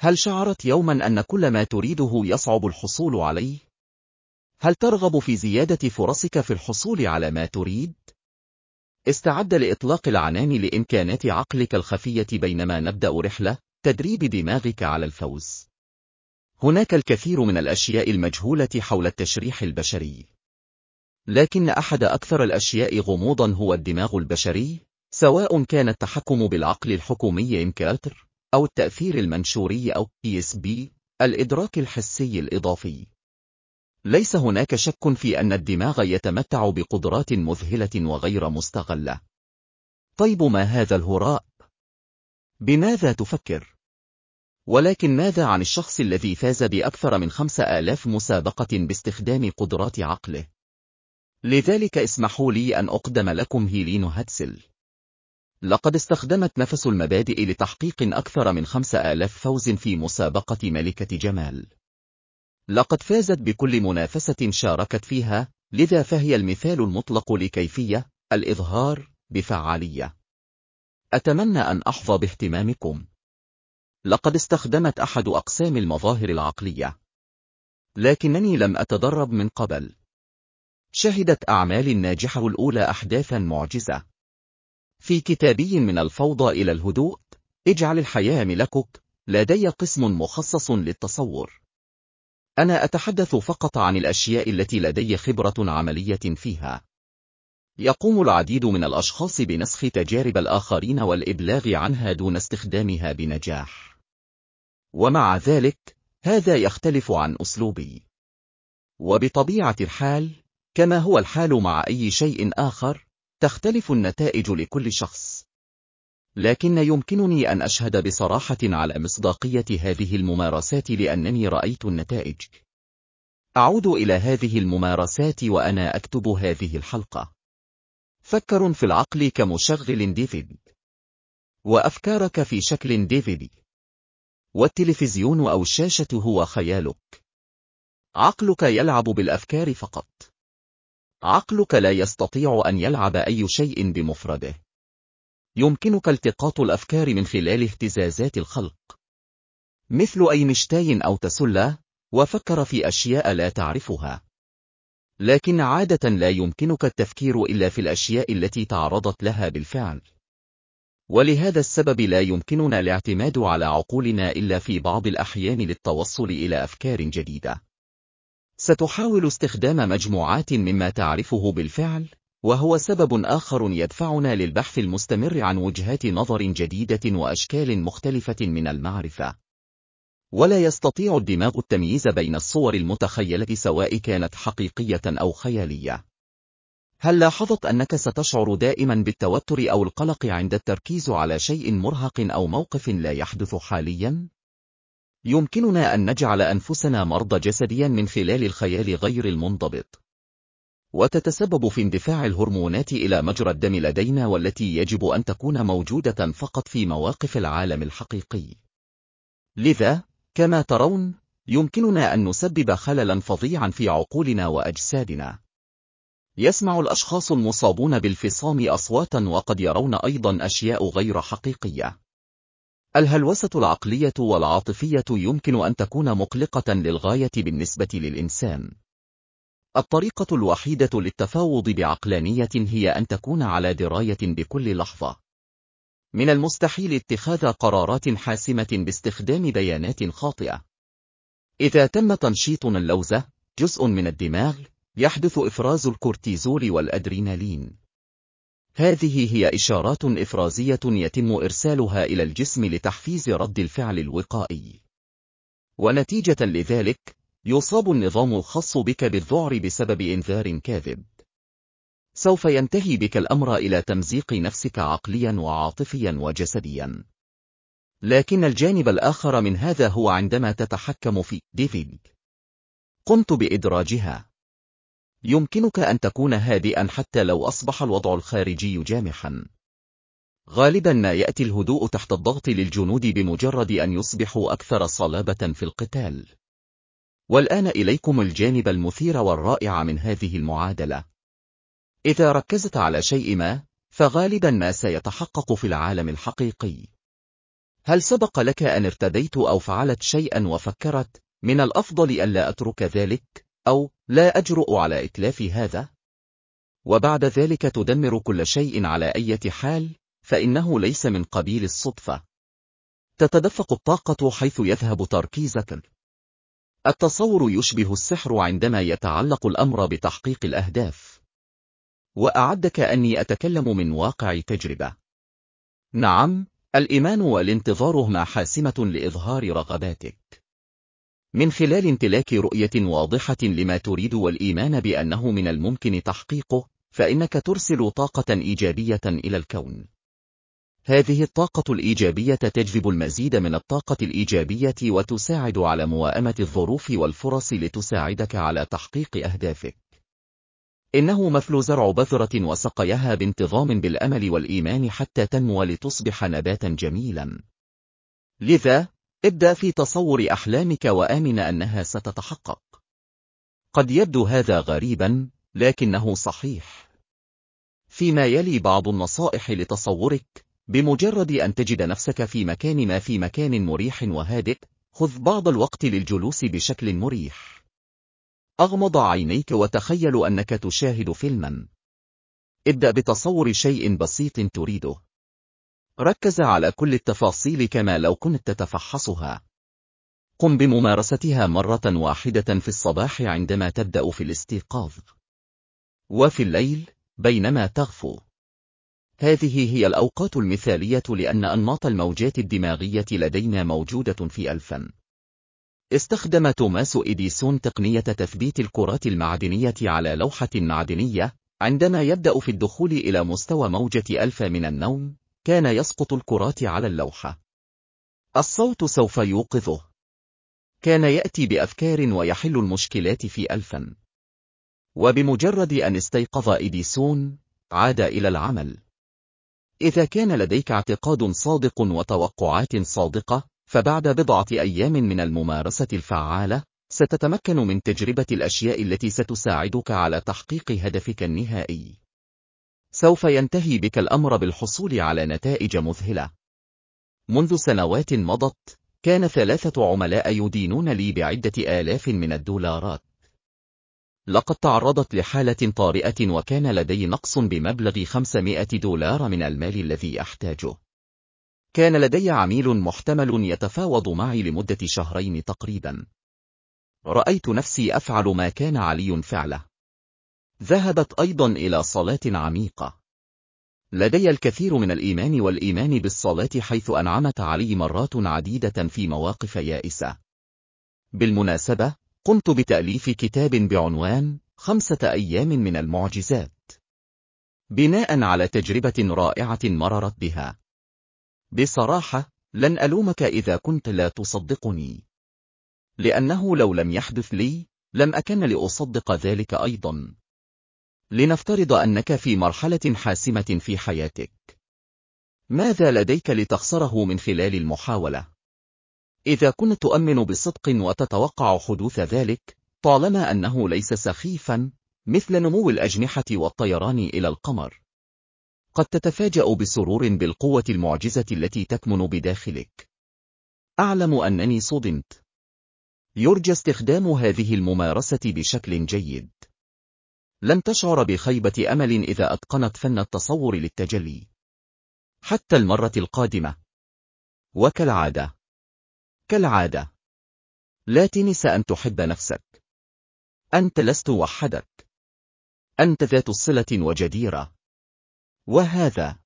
هل شعرت يوما أن كل ما تريده يصعب الحصول عليه؟ هل ترغب في زيادة فرصك في الحصول على ما تريد؟ استعد لإطلاق العنان لإمكانات عقلك الخفية بينما نبدأ رحلة تدريب دماغك على الفوز. هناك الكثير من الأشياء المجهولة حول التشريح البشري. لكن أحد أكثر الأشياء غموضا هو الدماغ البشري، سواء كان التحكم بالعقل الحكومي إمكاتر، أو التأثير المنشوري أو PSB، الإدراك الحسي الإضافي. ليس هناك شك في أن الدماغ يتمتع بقدرات مذهلة وغير مستغلة. طيب ما هذا الهراء؟ بماذا تفكر؟ ولكن ماذا عن الشخص الذي فاز بأكثر من خمس آلاف مسابقة باستخدام قدرات عقله؟ لذلك اسمحوا لي أن أقدم لكم هيلين هاتسل. لقد استخدمت نفس المبادئ لتحقيق أكثر من خمس آلاف فوز في مسابقة ملكة جمال. لقد فازت بكل منافسة شاركت فيها، لذا فهي المثال المطلق لكيفية الإظهار بفعالية. أتمنى أن أحظى باهتمامكم. لقد استخدمت أحد أقسام المظاهر العقلية. لكنني لم أتدرب من قبل. شهدت أعمالي الناجحة الأولى أحداثا معجزة. في كتابي من الفوضى إلى الهدوء، اجعل الحياة ملكك، لدي قسم مخصص للتصور. أنا أتحدث فقط عن الأشياء التي لدي خبرة عملية فيها. يقوم العديد من الأشخاص بنسخ تجارب الآخرين والإبلاغ عنها دون استخدامها بنجاح. ومع ذلك، هذا يختلف عن أسلوبي. وبطبيعة الحال، كما هو الحال مع أي شيء آخر، تختلف النتائج لكل شخص. لكن يمكنني أن أشهد بصراحة على مصداقية هذه الممارسات لأنني رأيت النتائج. أعود إلى هذه الممارسات وأنا أكتب هذه الحلقة. فكر في العقل كمشغل ديفيد. وأفكارك في شكل ديفيدي. والتلفزيون أو الشاشة هو خيالك. عقلك يلعب بالأفكار فقط. عقلك لا يستطيع أن يلعب أي شيء بمفرده. يمكنك التقاط الأفكار من خلال اهتزازات الخلق. مثل أينشتاين أو تسلا، وفكر في أشياء لا تعرفها. لكن عادة لا يمكنك التفكير إلا في الأشياء التي تعرضت لها بالفعل. ولهذا السبب لا يمكننا الاعتماد على عقولنا إلا في بعض الأحيان للتوصل إلى أفكار جديدة. ستحاول استخدام مجموعات مما تعرفه بالفعل، وهو سبب آخر يدفعنا للبحث المستمر عن وجهات نظر جديدة وأشكال مختلفة من المعرفة. ولا يستطيع الدماغ التمييز بين الصور المتخيلة سواء كانت حقيقية أو خيالية. هل لاحظت أنك ستشعر دائما بالتوتر أو القلق عند التركيز على شيء مرهق أو موقف لا يحدث حاليا؟ يمكننا أن نجعل أنفسنا مرضى جسديا من خلال الخيال غير المنضبط. وتتسبب في اندفاع الهرمونات إلى مجرى الدم لدينا والتي يجب أن تكون موجودة فقط في مواقف العالم الحقيقي. لذا، كما ترون، يمكننا أن نسبب خللا فظيعا في عقولنا وأجسادنا. يسمع الأشخاص المصابون بالفصام أصواتا وقد يرون أيضا أشياء غير حقيقية. الهلوسة العقلية والعاطفية يمكن أن تكون مقلقة للغاية بالنسبة للإنسان. الطريقة الوحيدة للتفاوض بعقلانية هي أن تكون على دراية بكل لحظة. من المستحيل اتخاذ قرارات حاسمة باستخدام بيانات خاطئة. إذا تم تنشيط اللوزة، جزء من الدماغ، يحدث إفراز الكورتيزول والأدرينالين. هذه هي إشارات إفرازية يتم إرسالها إلى الجسم لتحفيز رد الفعل الوقائي. ونتيجة لذلك، يصاب النظام الخاص بك بالذعر بسبب إنذار كاذب. سوف ينتهي بك الأمر إلى تمزيق نفسك عقليا وعاطفيا وجسديا. لكن الجانب الآخر من هذا هو عندما تتحكم في ديفيد. قمت بإدراجها. يمكنك أن تكون هادئا حتى لو أصبح الوضع الخارجي جامحا. غالبا ما يأتي الهدوء تحت الضغط للجنود بمجرد أن يصبحوا أكثر صلابة في القتال. والآن إليكم الجانب المثير والرائع من هذه المعادلة. إذا ركزت على شيء ما، فغالبا ما سيتحقق في العالم الحقيقي. هل سبق لك أن ارتديت أو فعلت شيئا وفكرت من الأفضل ألا أترك ذلك أو لا أجرؤ على إتلاف هذا؟ وبعد ذلك تدمر كل شيء على أي حال فإنه ليس من قبيل الصدفة. تتدفق الطاقة حيث يذهب تركيزك التصور يشبه السحر عندما يتعلق الأمر بتحقيق الأهداف. وأعدك أني أتكلم من واقع تجربة. نعم الإيمان والانتظار هما حاسمة لإظهار رغباتك. من خلال امتلاك رؤية واضحة لما تريد والإيمان بأنه من الممكن تحقيقه فإنك ترسل طاقة إيجابية إلى الكون هذه الطاقة الإيجابية تجذب المزيد من الطاقة الإيجابية وتساعد على موائمة الظروف والفرص لتساعدك على تحقيق أهدافك. إنه مثل زرع بذرة وسقيها بانتظام بالأمل والإيمان حتى تنمو لتصبح نباتا جميلا. لذا، ابدأ في تصور أحلامك وآمن أنها ستتحقق. قد يبدو هذا غريبا، لكنه صحيح. فيما يلي بعض النصائح لتصورك بمجرد أن تجد نفسك في مكان ما في مكان مريح وهادئ خذ بعض الوقت للجلوس بشكل مريح أغمض عينيك وتخيل أنك تشاهد فيلما ابدأ بتصور شيء بسيط تريده ركز على كل التفاصيل كما لو كنت تتفحصها. قم بممارستها مرة واحدة في الصباح عندما تبدأ في الاستيقاظ. وفي الليل بينما تغفو. هذه هي الأوقات المثالية لأن أنماط الموجات الدماغية لدينا موجودة في ألفا. استخدم توماس إديسون تقنية تثبيت الكرات المعدنية على لوحة معدنية عندما يبدأ في الدخول إلى مستوى موجة ألفا من النوم. كان يسقط الكرات على اللوحة. الصوت سوف يوقظه. كان يأتي بأفكار ويحل المشكلات في ألفا. وبمجرد أن استيقظ إديسون عاد إلى العمل. إذا كان لديك اعتقاد صادق وتوقعات صادقة فبعد بضعة أيام من الممارسة الفعالة ستتمكن من تجربة الأشياء التي ستساعدك على تحقيق هدفك النهائي. سوف ينتهي بك الأمر بالحصول على نتائج مذهلة منذ سنوات مضت كان ثلاثة عملاء يدينون لي بعدة آلاف من الدولارات لقد تعرضت لحالة طارئة وكان لدي نقص بمبلغ 500 دولار من المال الذي أحتاجه. كان لدي عميل محتمل يتفاوض معي لمدة شهرين تقريبا. رأيت نفسي أفعل ما كان علي فعله. ذهبت أيضا إلى صلاة عميقة. لدي الكثير من الإيمان والإيمان بالصلاة حيث أنعمت علي مرات عديدة في مواقف يائسة. بالمناسبة، قمت بتأليف كتاب بعنوان خمسة أيام من المعجزات بناء على تجربة رائعة مررت بها بصراحة لن ألومك إذا كنت لا تصدقني لأنه لو لم يحدث لي لم أكن لأصدق ذلك أيضا لنفترض أنك في مرحلة حاسمة في حياتك. ماذا لديك لتخسره من خلال المحاولة؟ إذا كنت تؤمن بصدق وتتوقع حدوث ذلك طالما أنه ليس سخيفا مثل نمو الأجنحة والطيران إلى القمر. قد تتفاجأ بسرور بالقوة المعجزة التي تكمن بداخلك. أعلم أنني صدمت. يرجى استخدام هذه الممارسة بشكل جيد. لن تشعر بخيبة أمل إذا أتقنت فن التصور للتجلي. حتى المرة القادمة. وكالعادة. كالعادة. لا تنس أن تحب نفسك. أنت لست وحدك. أنت ذات صلة وجديرة. وهذا